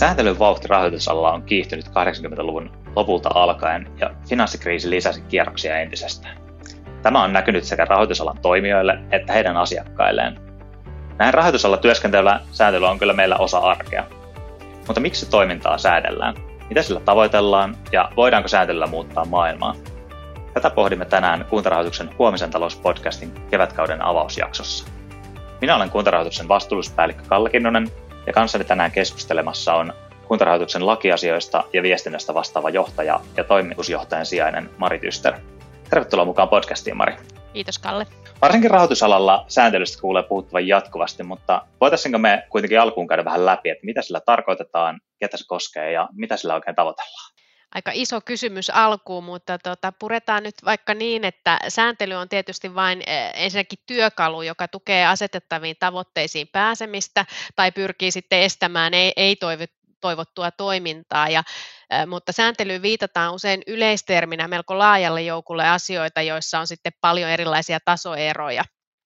Sääntelyn vauhti rahoitusalalla on kiihtynyt 80-luvun lopulta alkaen ja finanssikriisi lisäsi kierroksia entisestään. Tämä on näkynyt sekä rahoitusalan toimijoille että heidän asiakkailleen. Näin rahoitusalla työskentelevä sääntely on kyllä meillä osa arkea. Mutta miksi toimintaa säädellään? Mitä sillä tavoitellaan ja voidaanko sääntelyllä muuttaa maailmaa? Tätä pohdimme tänään Kuntarahoituksen Huomisen talouspodcastin kevätkauden avausjaksossa. Minä olen Kuntarahoituksen vastuullispäällikkö Kalle Kinnunen ja kanssani tänään keskustelemassa on Kuntarahoituksen lakiasioista ja viestinnästä vastaava johtaja ja toimitusjohtajan sijainen Mari Tyster. Tervetuloa mukaan podcastiin, Mari. Kiitos, Kalle. Varsinkin rahoitusalalla sääntelystä kuulee puhuttavan jatkuvasti, mutta voitaisiinko me kuitenkin alkuun käydä vähän läpi, että mitä sillä tarkoitetaan, ketä se koskee ja mitä sillä oikein tavoitellaan? Aika iso kysymys alkuun, mutta tota, puretaan nyt vaikka niin, että sääntely on tietysti vain eh, ensinnäkin työkalu, joka tukee asetettaviin tavoitteisiin pääsemistä tai pyrkii sitten estämään ei, ei toivottua toimintaa. Ja, eh, mutta sääntelyyn viitataan usein yleisterminä melko laajalle joukulle asioita, joissa on sitten paljon erilaisia tasoeroja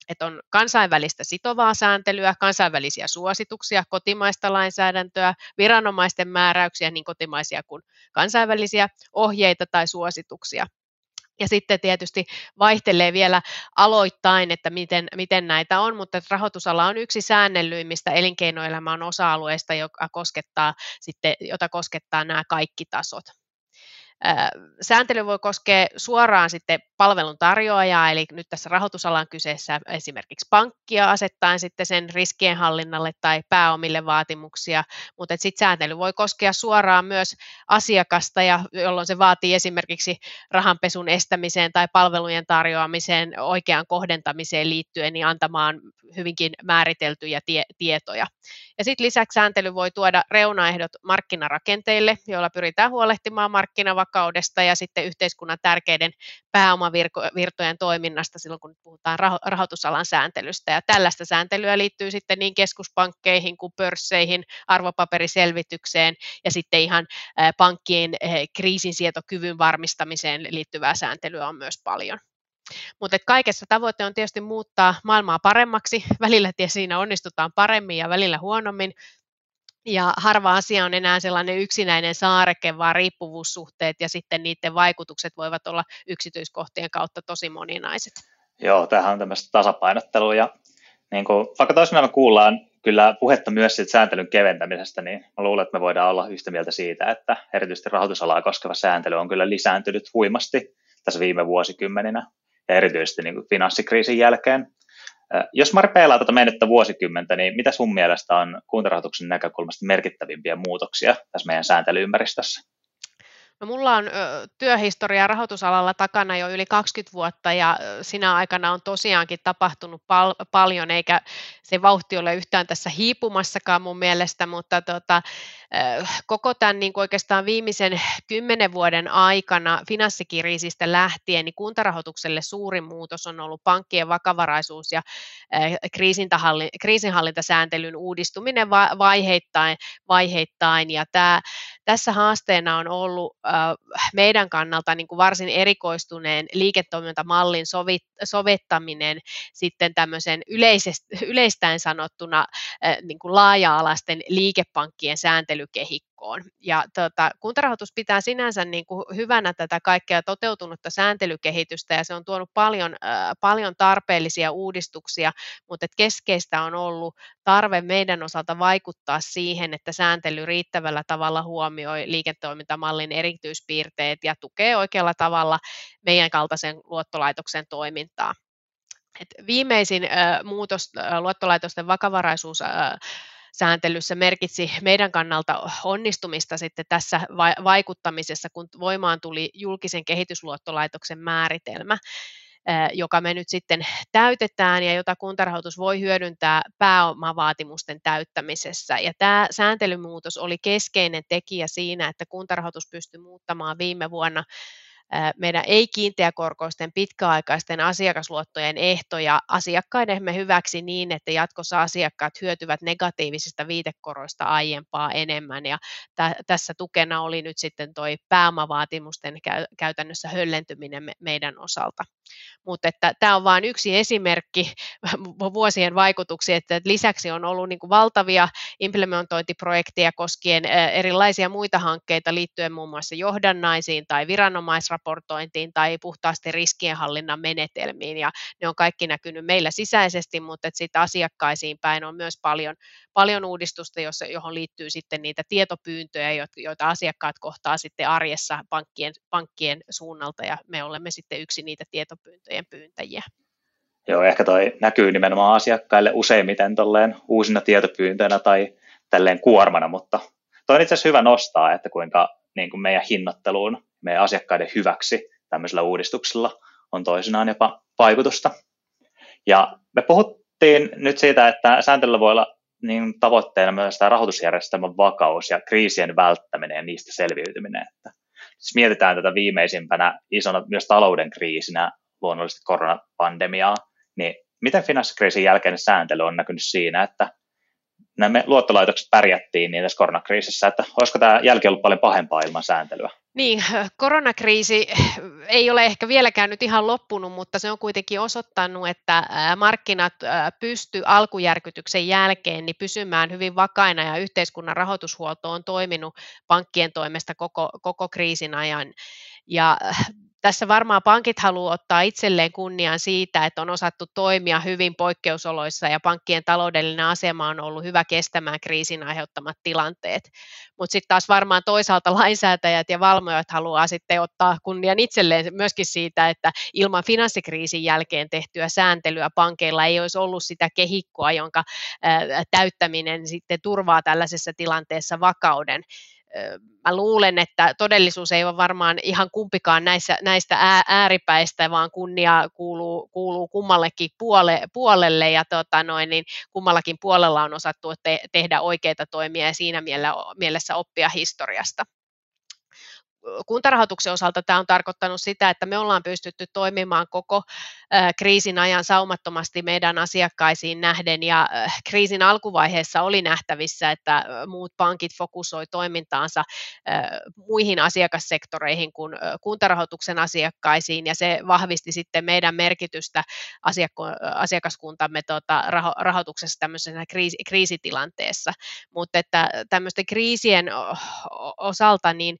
että on kansainvälistä sitovaa sääntelyä, kansainvälisiä suosituksia, kotimaista lainsäädäntöä, viranomaisten määräyksiä, niin kotimaisia kuin kansainvälisiä ohjeita tai suosituksia. Ja sitten tietysti vaihtelee vielä aloittain, että miten, miten näitä on, mutta rahoitusala on yksi säännellyimmistä elinkeinoelämän osa-alueista, joka koskettaa, sitten, jota koskettaa nämä kaikki tasot. Sääntely voi koskea suoraan sitten palvelun tarjoajaa, eli nyt tässä rahoitusalan kyseessä esimerkiksi pankkia asettaen sitten sen riskien hallinnalle tai pääomille vaatimuksia, mutta sitten sääntely voi koskea suoraan myös asiakasta, ja jolloin se vaatii esimerkiksi rahanpesun estämiseen tai palvelujen tarjoamiseen oikeaan kohdentamiseen liittyen niin antamaan hyvinkin määriteltyjä tie- tietoja. Ja sitten lisäksi sääntely voi tuoda reunaehdot markkinarakenteille, joilla pyritään huolehtimaan markkinavakaudesta ja sitten yhteiskunnan tärkeiden pääomavirtojen toiminnasta silloin, kun puhutaan rahoitusalan sääntelystä. Ja tällaista sääntelyä liittyy sitten niin keskuspankkeihin kuin pörsseihin, arvopaperiselvitykseen ja sitten ihan pankkien kriisinsietokyvyn varmistamiseen liittyvää sääntelyä on myös paljon. Mutta kaikessa tavoite on tietysti muuttaa maailmaa paremmaksi. Välillä siinä onnistutaan paremmin ja välillä huonommin. Ja harva asia on enää sellainen yksinäinen saareke, vaan riippuvuussuhteet ja sitten niiden vaikutukset voivat olla yksityiskohtien kautta tosi moninaiset. Joo, tämähän on tämmöistä tasapainottelua ja niin kuin, vaikka toisinaan me kuullaan kyllä puhetta myös siitä sääntelyn keventämisestä, niin mä luulen, että me voidaan olla yhtä mieltä siitä, että erityisesti rahoitusalaa koskeva sääntely on kyllä lisääntynyt huimasti tässä viime vuosikymmeninä ja erityisesti niin kuin finanssikriisin jälkeen. Jos Mari peilaa tätä mennyttä vuosikymmentä, niin mitä sun mielestä on kuntarahoituksen näkökulmasta merkittävimpiä muutoksia tässä meidän sääntelyympäristössä? No mulla on työhistoria rahoitusalalla takana jo yli 20 vuotta ja sinä aikana on tosiaankin tapahtunut pal- paljon, eikä se vauhti ole yhtään tässä hiipumassakaan mun mielestä, mutta tota, koko tämän niin oikeastaan viimeisen kymmenen vuoden aikana finanssikriisistä lähtien niin kuntarahoitukselle suurin muutos on ollut pankkien vakavaraisuus ja kriisinhallintasääntelyn uudistuminen vaiheittain, vaiheittain. Ja tämä, tässä haasteena on ollut meidän kannalta niin kuin varsin erikoistuneen liiketoimintamallin sovittaminen sitten tämmöisen yleistäen sanottuna niin kuin laaja-alaisten liikepankkien sääntely sääntelykehikkoon. Ja tota, kuntarahoitus pitää sinänsä niin kuin hyvänä tätä kaikkea toteutunutta sääntelykehitystä ja se on tuonut paljon, äh, paljon tarpeellisia uudistuksia, mutta keskeistä on ollut tarve meidän osalta vaikuttaa siihen, että sääntely riittävällä tavalla huomioi liiketoimintamallin erityispiirteet ja tukee oikealla tavalla meidän kaltaisen luottolaitoksen toimintaa. Et viimeisin äh, muutos äh, luottolaitosten vakavaraisuus äh, sääntelyssä merkitsi meidän kannalta onnistumista sitten tässä vaikuttamisessa, kun voimaan tuli julkisen kehitysluottolaitoksen määritelmä joka me nyt sitten täytetään ja jota kuntarahoitus voi hyödyntää pääomavaatimusten täyttämisessä. Ja tämä sääntelymuutos oli keskeinen tekijä siinä, että kuntarahoitus pystyi muuttamaan viime vuonna meidän ei-kiinteäkorkoisten pitkäaikaisten asiakasluottojen ehtoja asiakkaidemme hyväksi niin, että jatkossa asiakkaat hyötyvät negatiivisista viitekoroista aiempaa enemmän. Ja tä- tässä tukena oli nyt sitten tuo pääomavaatimusten käytännössä höllentyminen meidän osalta. Mutta tämä on vain yksi esimerkki vuosien vaikutuksia, että lisäksi on ollut niin kuin valtavia implementointiprojekteja koskien erilaisia muita hankkeita liittyen muun muassa johdannaisiin tai viranomaisraportointiin tai puhtaasti riskienhallinnan menetelmiin ja ne on kaikki näkynyt meillä sisäisesti, mutta sitten asiakkaisiin päin on myös paljon, paljon uudistusta, jossa, johon liittyy sitten niitä tietopyyntöjä, joita asiakkaat kohtaa sitten arjessa pankkien, pankkien suunnalta ja me olemme sitten yksi niitä tietopyyntöjen pyyntäjiä. Joo, ehkä toi näkyy nimenomaan asiakkaille useimmiten tolleen uusina tietopyyntöinä tai tälleen kuormana, mutta toi on itse asiassa hyvä nostaa, että kuinka niin kuin meidän hinnoitteluun, meidän asiakkaiden hyväksi tämmöisillä uudistuksilla on toisinaan jopa vaikutusta. Ja me puhuttiin nyt siitä, että sääntelyllä voi olla niin tavoitteena myös tämä rahoitusjärjestelmän vakaus ja kriisien välttäminen ja niistä selviytyminen. Että jos mietitään tätä viimeisimpänä isona myös talouden kriisinä, luonnollisesti koronapandemiaa, niin miten finanssikriisin jälkeinen sääntely on näkynyt siinä, että nämä luottolaitokset pärjättiin niin tässä koronakriisissä, että olisiko tämä jälki ollut paljon pahempaa ilman sääntelyä? Niin, koronakriisi ei ole ehkä vieläkään nyt ihan loppunut, mutta se on kuitenkin osoittanut, että markkinat pysty alkujärkytyksen jälkeen niin pysymään hyvin vakaina ja yhteiskunnan rahoitushuolto on toiminut pankkien toimesta koko, koko kriisin ajan. Ja tässä varmaan pankit haluaa ottaa itselleen kunnian siitä, että on osattu toimia hyvin poikkeusoloissa ja pankkien taloudellinen asema on ollut hyvä kestämään kriisin aiheuttamat tilanteet. Mutta sitten taas varmaan toisaalta lainsäätäjät ja valvojat haluaa sitten ottaa kunnian itselleen myöskin siitä, että ilman finanssikriisin jälkeen tehtyä sääntelyä pankeilla ei olisi ollut sitä kehikkoa, jonka täyttäminen sitten turvaa tällaisessa tilanteessa vakauden mä luulen, että todellisuus ei ole varmaan ihan kumpikaan näissä, näistä ääripäistä, vaan kunnia kuuluu, kuuluu kummallekin puole, puolelle. Ja tota noin, niin kummallakin puolella on osattu te, tehdä oikeita toimia ja siinä mielessä oppia historiasta kuntarahoituksen osalta tämä on tarkoittanut sitä, että me ollaan pystytty toimimaan koko kriisin ajan saumattomasti meidän asiakkaisiin nähden. Ja kriisin alkuvaiheessa oli nähtävissä, että muut pankit fokusoi toimintaansa muihin asiakassektoreihin kuin kuntarahoituksen asiakkaisiin. Ja se vahvisti sitten meidän merkitystä asiakaskuntamme tuota, rahoituksessa tämmöisessä kriisitilanteessa, mutta että tämmöisten kriisien osalta niin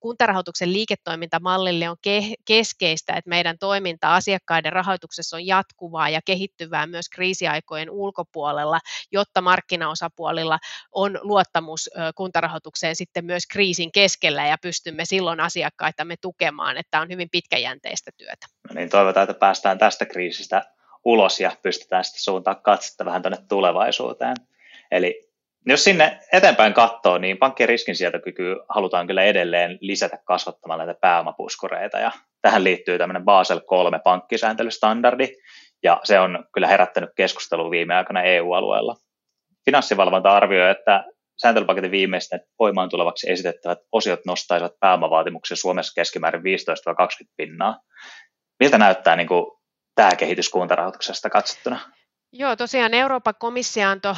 kuntarahoituksen liiketoimintamallille on keskeistä, että meidän toiminta asiakkaiden rahoituksessa on jatkuvaa ja kehittyvää myös kriisiaikojen ulkopuolella, jotta markkinaosapuolilla on luottamus kuntarahoitukseen sitten myös kriisin keskellä ja pystymme silloin asiakkaitamme tukemaan, että on hyvin pitkäjänteistä työtä. No niin, toivotaan, että päästään tästä kriisistä ulos ja pystytään sitten suuntaan katsetta vähän tuonne tulevaisuuteen. Eli jos sinne eteenpäin katsoo, niin pankkien riskinsietokyky halutaan kyllä edelleen lisätä kasvattamalla näitä pääomapuskureita, ja tähän liittyy tämmöinen Basel 3 pankkisääntelystandardi, ja se on kyllä herättänyt keskustelua viime aikoina EU-alueella. Finanssivalvonta arvioi, että sääntelypaketin viimeisten voimaan tulevaksi esitettävät osiot nostaisivat pääomavaatimuksia Suomessa keskimäärin 15-20 pinnaa. Miltä näyttää niin kuin, tämä kehitys kuntarahoituksesta katsottuna? Joo, tosiaan Euroopan komissio antoi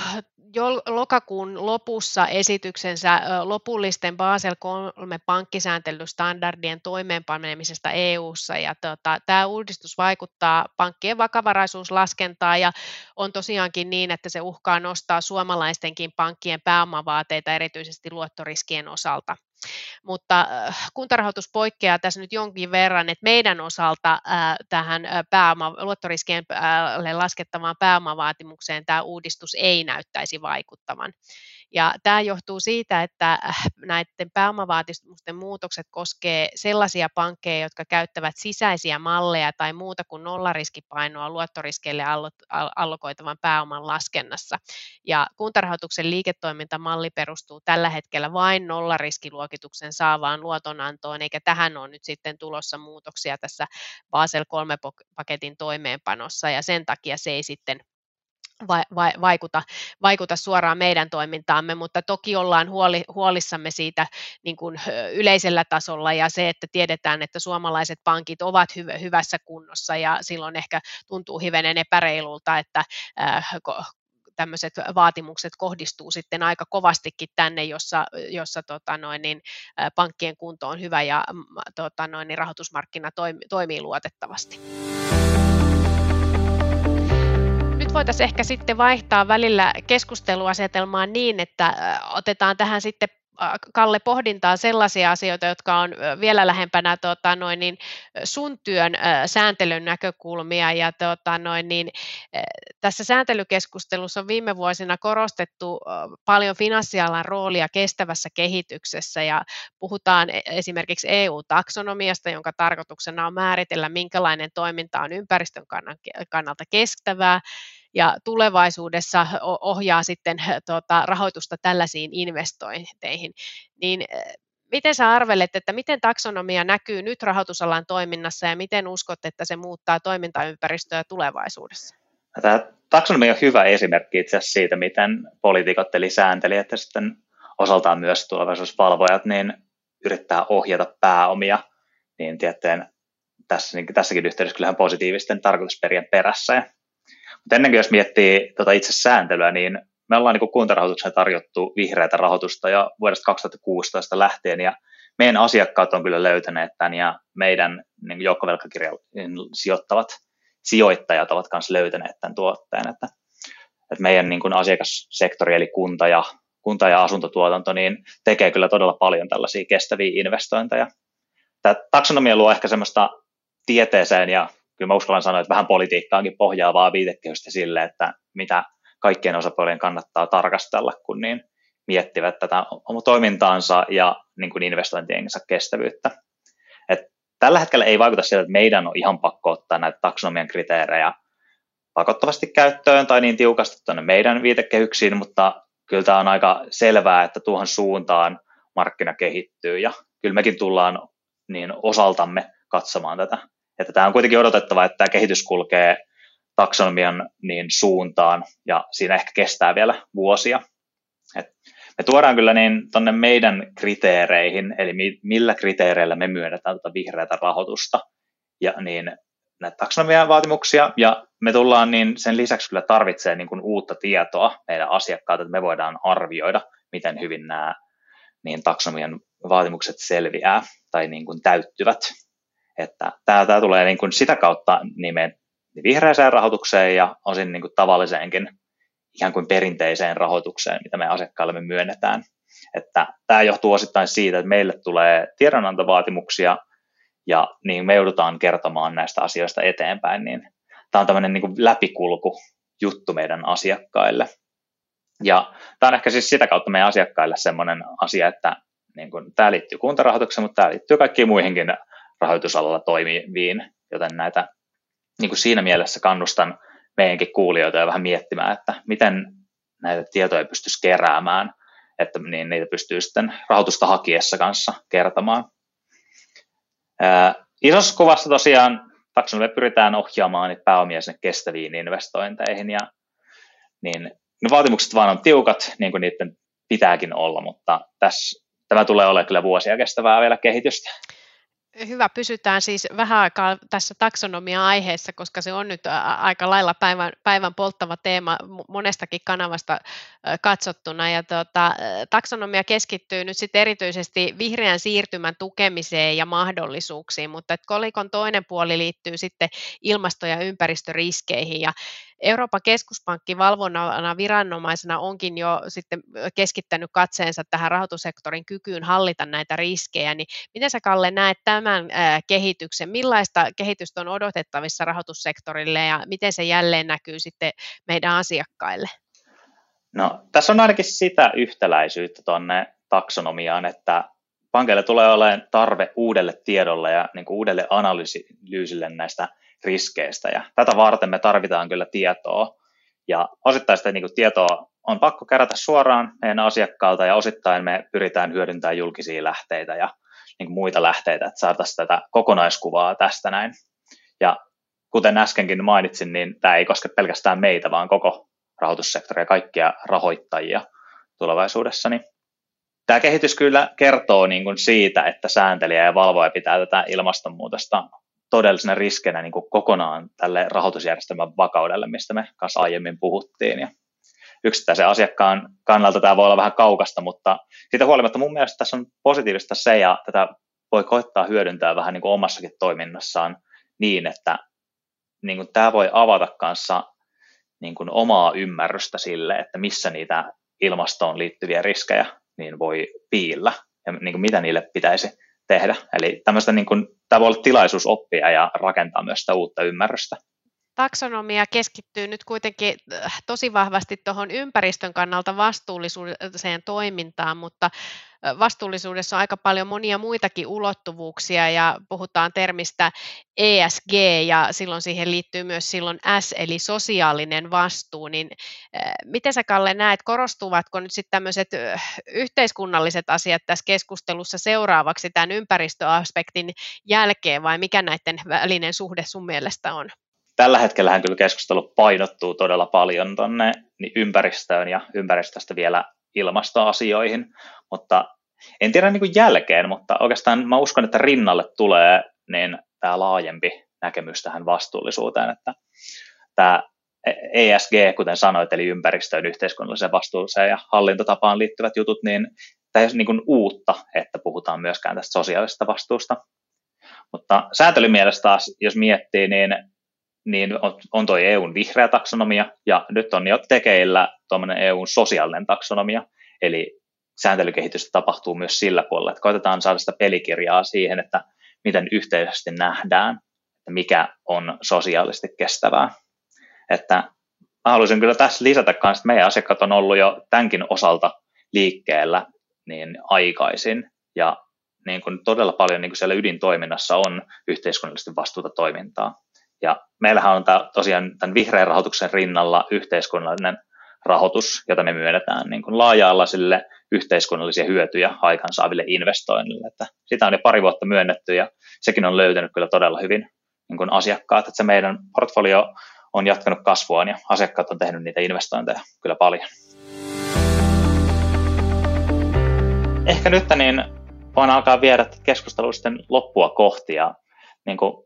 jo lokakuun lopussa esityksensä lopullisten Basel 3 pankkisääntelystandardien toimeenpanemisesta EU:ssa ja tota, tämä uudistus vaikuttaa pankkien vakavaraisuuslaskentaan ja on tosiaankin niin, että se uhkaa nostaa suomalaistenkin pankkien pääomavaateita erityisesti luottoriskien osalta. Mutta äh, kuntarahoitus poikkeaa tässä nyt jonkin verran, että meidän osalta äh, tähän äh, pääoma, luottoriskien laskettavaan pääomavaatimukseen tämä uudistus ei näyttäisi vaikuttavan. Ja tämä johtuu siitä, että näiden pääomavaatimusten muutokset koskee sellaisia pankkeja, jotka käyttävät sisäisiä malleja tai muuta kuin nollariskipainoa luottoriskeille allokoitavan pääoman laskennassa. Ja kuntarahoituksen liiketoimintamalli perustuu tällä hetkellä vain nollariskiluokitukseen luokituksen saavaan luotonantoon, eikä tähän ole nyt sitten tulossa muutoksia tässä Basel 3-paketin toimeenpanossa, ja sen takia se ei sitten vaikuta, vaikuta suoraan meidän toimintaamme, mutta toki ollaan huoli, huolissamme siitä niin kuin yleisellä tasolla ja se, että tiedetään, että suomalaiset pankit ovat hyv- hyvässä kunnossa ja silloin ehkä tuntuu hivenen epäreilulta, että äh, tämmöiset vaatimukset kohdistuu sitten aika kovastikin tänne, jossa, jossa tota noin, niin, pankkien kunto on hyvä ja tota noin, niin rahoitusmarkkina toimii, toimii luotettavasti. Voitaisiin ehkä sitten vaihtaa välillä keskusteluasetelmaa niin, että otetaan tähän sitten Kalle pohdintaa sellaisia asioita, jotka on vielä lähempänä tota, noin, niin, sun työn sääntelyn näkökulmia. Ja, tota, noin, niin, tässä sääntelykeskustelussa on viime vuosina korostettu paljon finanssialan roolia kestävässä kehityksessä ja puhutaan e, esimerkiksi EU-taksonomiasta, jonka tarkoituksena on määritellä, minkälainen toiminta on ympäristön kannalta kestävää ja tulevaisuudessa ohjaa sitten tuota, rahoitusta tällaisiin investointeihin. Niin miten sä arvelet, että miten taksonomia näkyy nyt rahoitusalan toiminnassa ja miten uskot, että se muuttaa toimintaympäristöä tulevaisuudessa? Tämä taksonomia on hyvä esimerkki itse asiassa siitä, miten poliitikot eli sääntelijät ja sitten osaltaan myös tulevaisuusvalvojat niin yrittää ohjata pääomia niin tieteen tässä, niin tässäkin yhteydessä kyllähän positiivisten tarkoitusperien perässä. Ja mutta ennenkin jos miettii tota itse sääntelyä, niin me ollaan niin kuntarahoituksen tarjottu vihreätä rahoitusta jo vuodesta 2016 lähtien, ja meidän asiakkaat on kyllä löytäneet tämän, ja meidän niin joukkovelkakirjan sijoittavat sijoittajat ovat myös löytäneet tämän tuotteen, että, että meidän niin kuin asiakassektori, eli kunta ja, kunta ja asuntotuotanto, niin tekee kyllä todella paljon tällaisia kestäviä investointeja. Tämä taksonomia luo ehkä semmoista tieteeseen ja kyllä mä uskallan sanoa, että vähän politiikkaankin pohjaavaa viitekehystä sille, että mitä kaikkien osapuolien kannattaa tarkastella, kun niin miettivät tätä omaa toimintaansa ja niin kuin investointiensa kestävyyttä. Et tällä hetkellä ei vaikuta siltä, että meidän on ihan pakko ottaa näitä taksonomian kriteerejä pakottavasti käyttöön tai niin tiukasti tuonne meidän viitekehyksiin, mutta kyllä tämä on aika selvää, että tuohon suuntaan markkina kehittyy ja kyllä mekin tullaan niin osaltamme katsomaan tätä että tämä on kuitenkin odotettava, että tämä kehitys kulkee taksonomian niin suuntaan ja siinä ehkä kestää vielä vuosia. Et me tuodaan kyllä niin tuonne meidän kriteereihin, eli mi- millä kriteereillä me myönnetään tuota vihreätä rahoitusta ja niin näitä taksonomian vaatimuksia, ja me tullaan niin sen lisäksi kyllä tarvitsee niin kuin uutta tietoa meidän asiakkaat, että me voidaan arvioida, miten hyvin nämä niin taksonomian vaatimukset selviää tai niin kuin täyttyvät. Että tämä, tämä tulee niin kuin sitä kautta nimen vihreäseen rahoitukseen ja osin niin kuin tavalliseenkin ihan kuin perinteiseen rahoitukseen, mitä me asiakkaille myönnetään. Että tämä johtuu osittain siitä, että meille tulee tiedonantovaatimuksia ja niin me joudutaan kertomaan näistä asioista eteenpäin, niin tämä on tämmöinen niin kuin läpikulku juttu meidän asiakkaille. Ja tämä on ehkä siis sitä kautta meidän asiakkaille semmoinen asia, että niin kuin, tämä liittyy kuntarahoitukseen, mutta tämä liittyy kaikkiin muihinkin rahoitusalalla toimiviin, joten näitä niin kuin siinä mielessä kannustan meidänkin kuulijoita ja vähän miettimään, että miten näitä tietoja pystyisi keräämään, että niin niitä pystyy sitten rahoitusta hakiessa kanssa kertomaan. Ää, isossa kuvassa tosiaan taksonomia pyritään ohjaamaan niitä pääomia sinne kestäviin investointeihin ja niin ne vaatimukset vaan on tiukat, niin kuin niiden pitääkin olla, mutta tässä, tämä tulee olemaan kyllä vuosia kestävää vielä kehitystä hyvä, pysytään siis vähän aikaa tässä taksonomia-aiheessa, koska se on nyt aika lailla päivän, päivän polttava teema monestakin kanavasta katsottuna. Ja tuota, taksonomia keskittyy nyt sitten erityisesti vihreän siirtymän tukemiseen ja mahdollisuuksiin, mutta kolikon toinen puoli liittyy sitten ilmasto- ja ympäristöriskeihin. Ja Euroopan keskuspankki valvonnana viranomaisena onkin jo sitten keskittänyt katseensa tähän rahoitussektorin kykyyn hallita näitä riskejä, niin miten sä Kalle näet tämän kehityksen? Millaista kehitystä on odotettavissa rahoitussektorille ja miten se jälleen näkyy sitten meidän asiakkaille? No, tässä on ainakin sitä yhtäläisyyttä tuonne taksonomiaan, että pankeille tulee olemaan tarve uudelle tiedolle ja niin kuin uudelle analyysille näistä riskeistä. Ja tätä varten me tarvitaan kyllä tietoa. Ja osittain sitä niin kuin tietoa on pakko kerätä suoraan meidän asiakkaalta ja osittain me pyritään hyödyntämään julkisia lähteitä ja niin muita lähteitä, että saataisiin tätä kokonaiskuvaa tästä näin. Ja kuten äskenkin mainitsin, niin tämä ei koske pelkästään meitä, vaan koko rahoitussektoria ja kaikkia rahoittajia tulevaisuudessa, niin tämä kehitys kyllä kertoo niin kuin siitä, että sääntelijä ja valvoja pitää tätä ilmastonmuutosta todellisena riskenä niin kuin kokonaan tälle rahoitusjärjestelmän vakaudelle, mistä me kanssa aiemmin puhuttiin. Ja yksittäisen asiakkaan kannalta tämä voi olla vähän kaukasta, mutta siitä huolimatta mun mielestä tässä on positiivista se, ja tätä voi koittaa hyödyntää vähän niin kuin omassakin toiminnassaan niin, että niin kuin tämä voi avata kanssa niin kuin omaa ymmärrystä sille, että missä niitä ilmastoon liittyviä riskejä niin voi piillä ja niin kuin mitä niille pitäisi tehdä. Eli niin kuin, tämä voi olla tilaisuus oppia ja rakentaa myös sitä uutta ymmärrystä taksonomia keskittyy nyt kuitenkin äh, tosi vahvasti tuohon ympäristön kannalta vastuulliseen toimintaan, mutta äh, vastuullisuudessa on aika paljon monia muitakin ulottuvuuksia ja puhutaan termistä ESG ja silloin siihen liittyy myös silloin S eli sosiaalinen vastuu, niin äh, miten sä Kalle näet, korostuvatko nyt sitten tämmöiset yhteiskunnalliset asiat tässä keskustelussa seuraavaksi tämän ympäristöaspektin jälkeen vai mikä näiden välinen suhde sun mielestä on? Tällä hetkellä kyllä keskustelu painottuu todella paljon tuonne niin ympäristöön ja ympäristöstä vielä ilmastoasioihin, mutta en tiedä niin kuin jälkeen, mutta oikeastaan mä uskon, että rinnalle tulee niin tämä laajempi näkemys tähän vastuullisuuteen, että tämä ESG, kuten sanoit, eli ympäristöön, yhteiskunnalliseen vastuulliseen ja hallintotapaan liittyvät jutut, niin tämä ei ole niin uutta, että puhutaan myöskään tästä sosiaalisesta vastuusta. Mutta sääntelymielessä taas, jos miettii, niin niin on, tuo EUn vihreä taksonomia, ja nyt on jo tekeillä tuommoinen EUn sosiaalinen taksonomia, eli sääntelykehitystä tapahtuu myös sillä puolella, että koitetaan saada sitä pelikirjaa siihen, että miten yhteisesti nähdään, että mikä on sosiaalisesti kestävää. Että haluaisin kyllä tässä lisätä myös, että meidän asiakkaat on ollut jo tämänkin osalta liikkeellä niin aikaisin, ja niin kuin todella paljon niin kuin siellä ydintoiminnassa on yhteiskunnallisesti vastuuta toimintaa. Ja meillähän on tämä, tosiaan tämän vihreän rahoituksen rinnalla yhteiskunnallinen rahoitus, jota me myönnetään niin kuin laaja-alaisille yhteiskunnallisia hyötyjä aikansaaville investoinnille. Että sitä on jo pari vuotta myönnetty ja sekin on löytänyt kyllä todella hyvin niin kuin asiakkaat, että se meidän portfolio on jatkanut kasvuaan ja asiakkaat on tehnyt niitä investointeja kyllä paljon. Ehkä nyt niin voin alkaa viedä keskustelua sitten loppua kohti ja niin kuin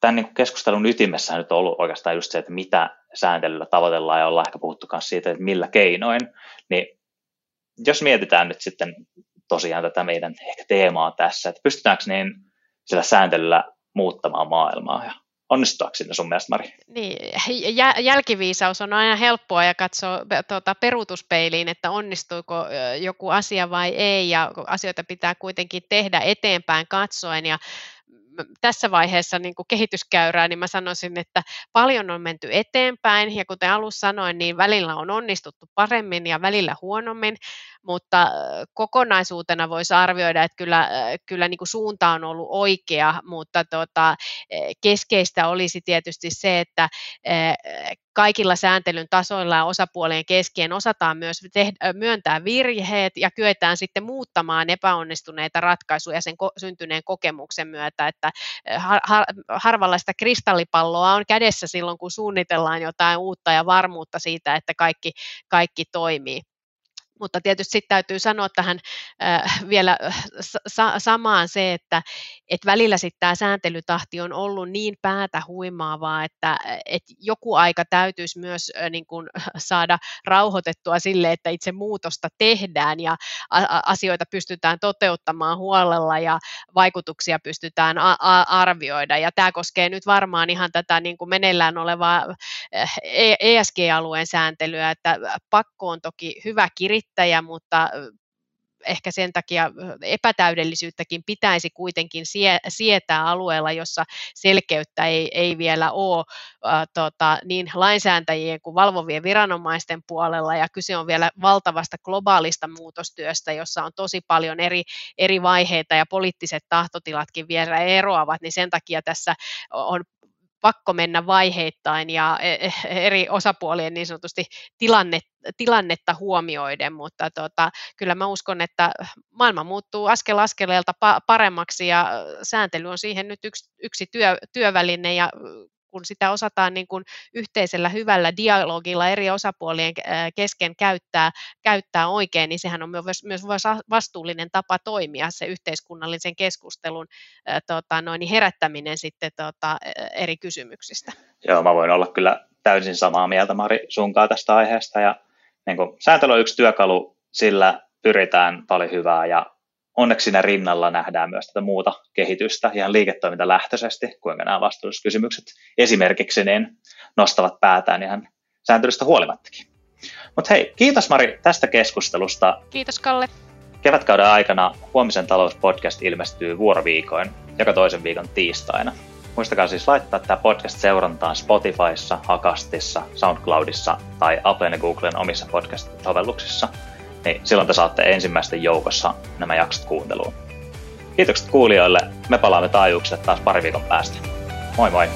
tämän niin keskustelun ytimessä nyt on ollut oikeastaan just se, että mitä sääntelyllä tavoitellaan ja ollaan ehkä puhuttu myös siitä, että millä keinoin, niin jos mietitään nyt sitten tosiaan tätä meidän ehkä teemaa tässä, että pystytäänkö niin sillä sääntelyllä muuttamaan maailmaa ja Onnistuako sinne sun mielestä, Mari? Niin, jälkiviisaus on aina helppoa ja katsoa tuota, peruutuspeiliin, että onnistuiko joku asia vai ei, ja asioita pitää kuitenkin tehdä eteenpäin katsoen, ja tässä vaiheessa niin kuin kehityskäyrää, niin mä sanoisin, että paljon on menty eteenpäin. Ja kuten alussa sanoin, niin välillä on onnistuttu paremmin ja välillä huonommin, mutta kokonaisuutena voisi arvioida, että kyllä, kyllä niin kuin suunta on ollut oikea, mutta tota, keskeistä olisi tietysti se, että kaikilla sääntelyn tasoilla ja osapuolien keskien osataan myös tehdä, myöntää virheet ja kyetään sitten muuttamaan epäonnistuneita ratkaisuja sen ko- syntyneen kokemuksen myötä, että har- har- harvalla sitä kristallipalloa on kädessä silloin, kun suunnitellaan jotain uutta ja varmuutta siitä, että kaikki, kaikki toimii. Mutta tietysti sitten täytyy sanoa tähän äh, vielä sa- samaan se, että et välillä sitten tämä sääntelytahti on ollut niin päätä huimaavaa, että et joku aika täytyisi myös äh, niin kun saada rauhoitettua sille, että itse muutosta tehdään ja a- asioita pystytään toteuttamaan huolella ja vaikutuksia pystytään a- a- arvioida. Ja tämä koskee nyt varmaan ihan tätä niin kuin meneillään olevaa ESG-alueen e sääntelyä, että pakko on toki hyvä kirittää, yrittäjä, mutta ehkä sen takia epätäydellisyyttäkin pitäisi kuitenkin sietää alueella, jossa selkeyttä ei, ei vielä ole äh, tota, niin lainsääntäjien kuin valvovien viranomaisten puolella, ja kyse on vielä valtavasta globaalista muutostyöstä, jossa on tosi paljon eri, eri vaiheita, ja poliittiset tahtotilatkin vielä eroavat, niin sen takia tässä on pakko mennä vaiheittain ja e, e, eri osapuolien niin sanotusti tilanne, tilannetta huomioiden, mutta tota, kyllä mä uskon, että maailma muuttuu askel askeleelta paremmaksi ja sääntely on siihen nyt yksi, yksi työ, työväline ja kun sitä osataan niin kuin yhteisellä hyvällä dialogilla eri osapuolien kesken käyttää, käyttää oikein, niin sehän on myös, myös vastuullinen tapa toimia se yhteiskunnallisen keskustelun tota, noin, herättäminen sitten tota, eri kysymyksistä. Joo, mä voin olla kyllä täysin samaa mieltä Mari sunkaa tästä aiheesta ja niin kuin, sääntely on yksi työkalu, sillä pyritään paljon hyvää ja onneksi siinä rinnalla nähdään myös tätä muuta kehitystä ihan liiketoimintalähtöisesti, kuinka nämä vastuullisuuskysymykset esimerkiksi niin nostavat päätään ihan sääntelystä huolimattakin. Mutta hei, kiitos Mari tästä keskustelusta. Kiitos Kalle. Kevätkauden aikana Huomisen talouspodcast ilmestyy vuoroviikoin joka toisen viikon tiistaina. Muistakaa siis laittaa tämä podcast seurantaan Spotifyssa, Akastissa, SoundCloudissa tai Applen ja Googlen omissa podcast-sovelluksissa – niin silloin te saatte ensimmäisten joukossa nämä jaksot kuunteluun. Kiitokset kuulijoille. Me palaamme taajuuksille taas pari viikon päästä. Moi moi!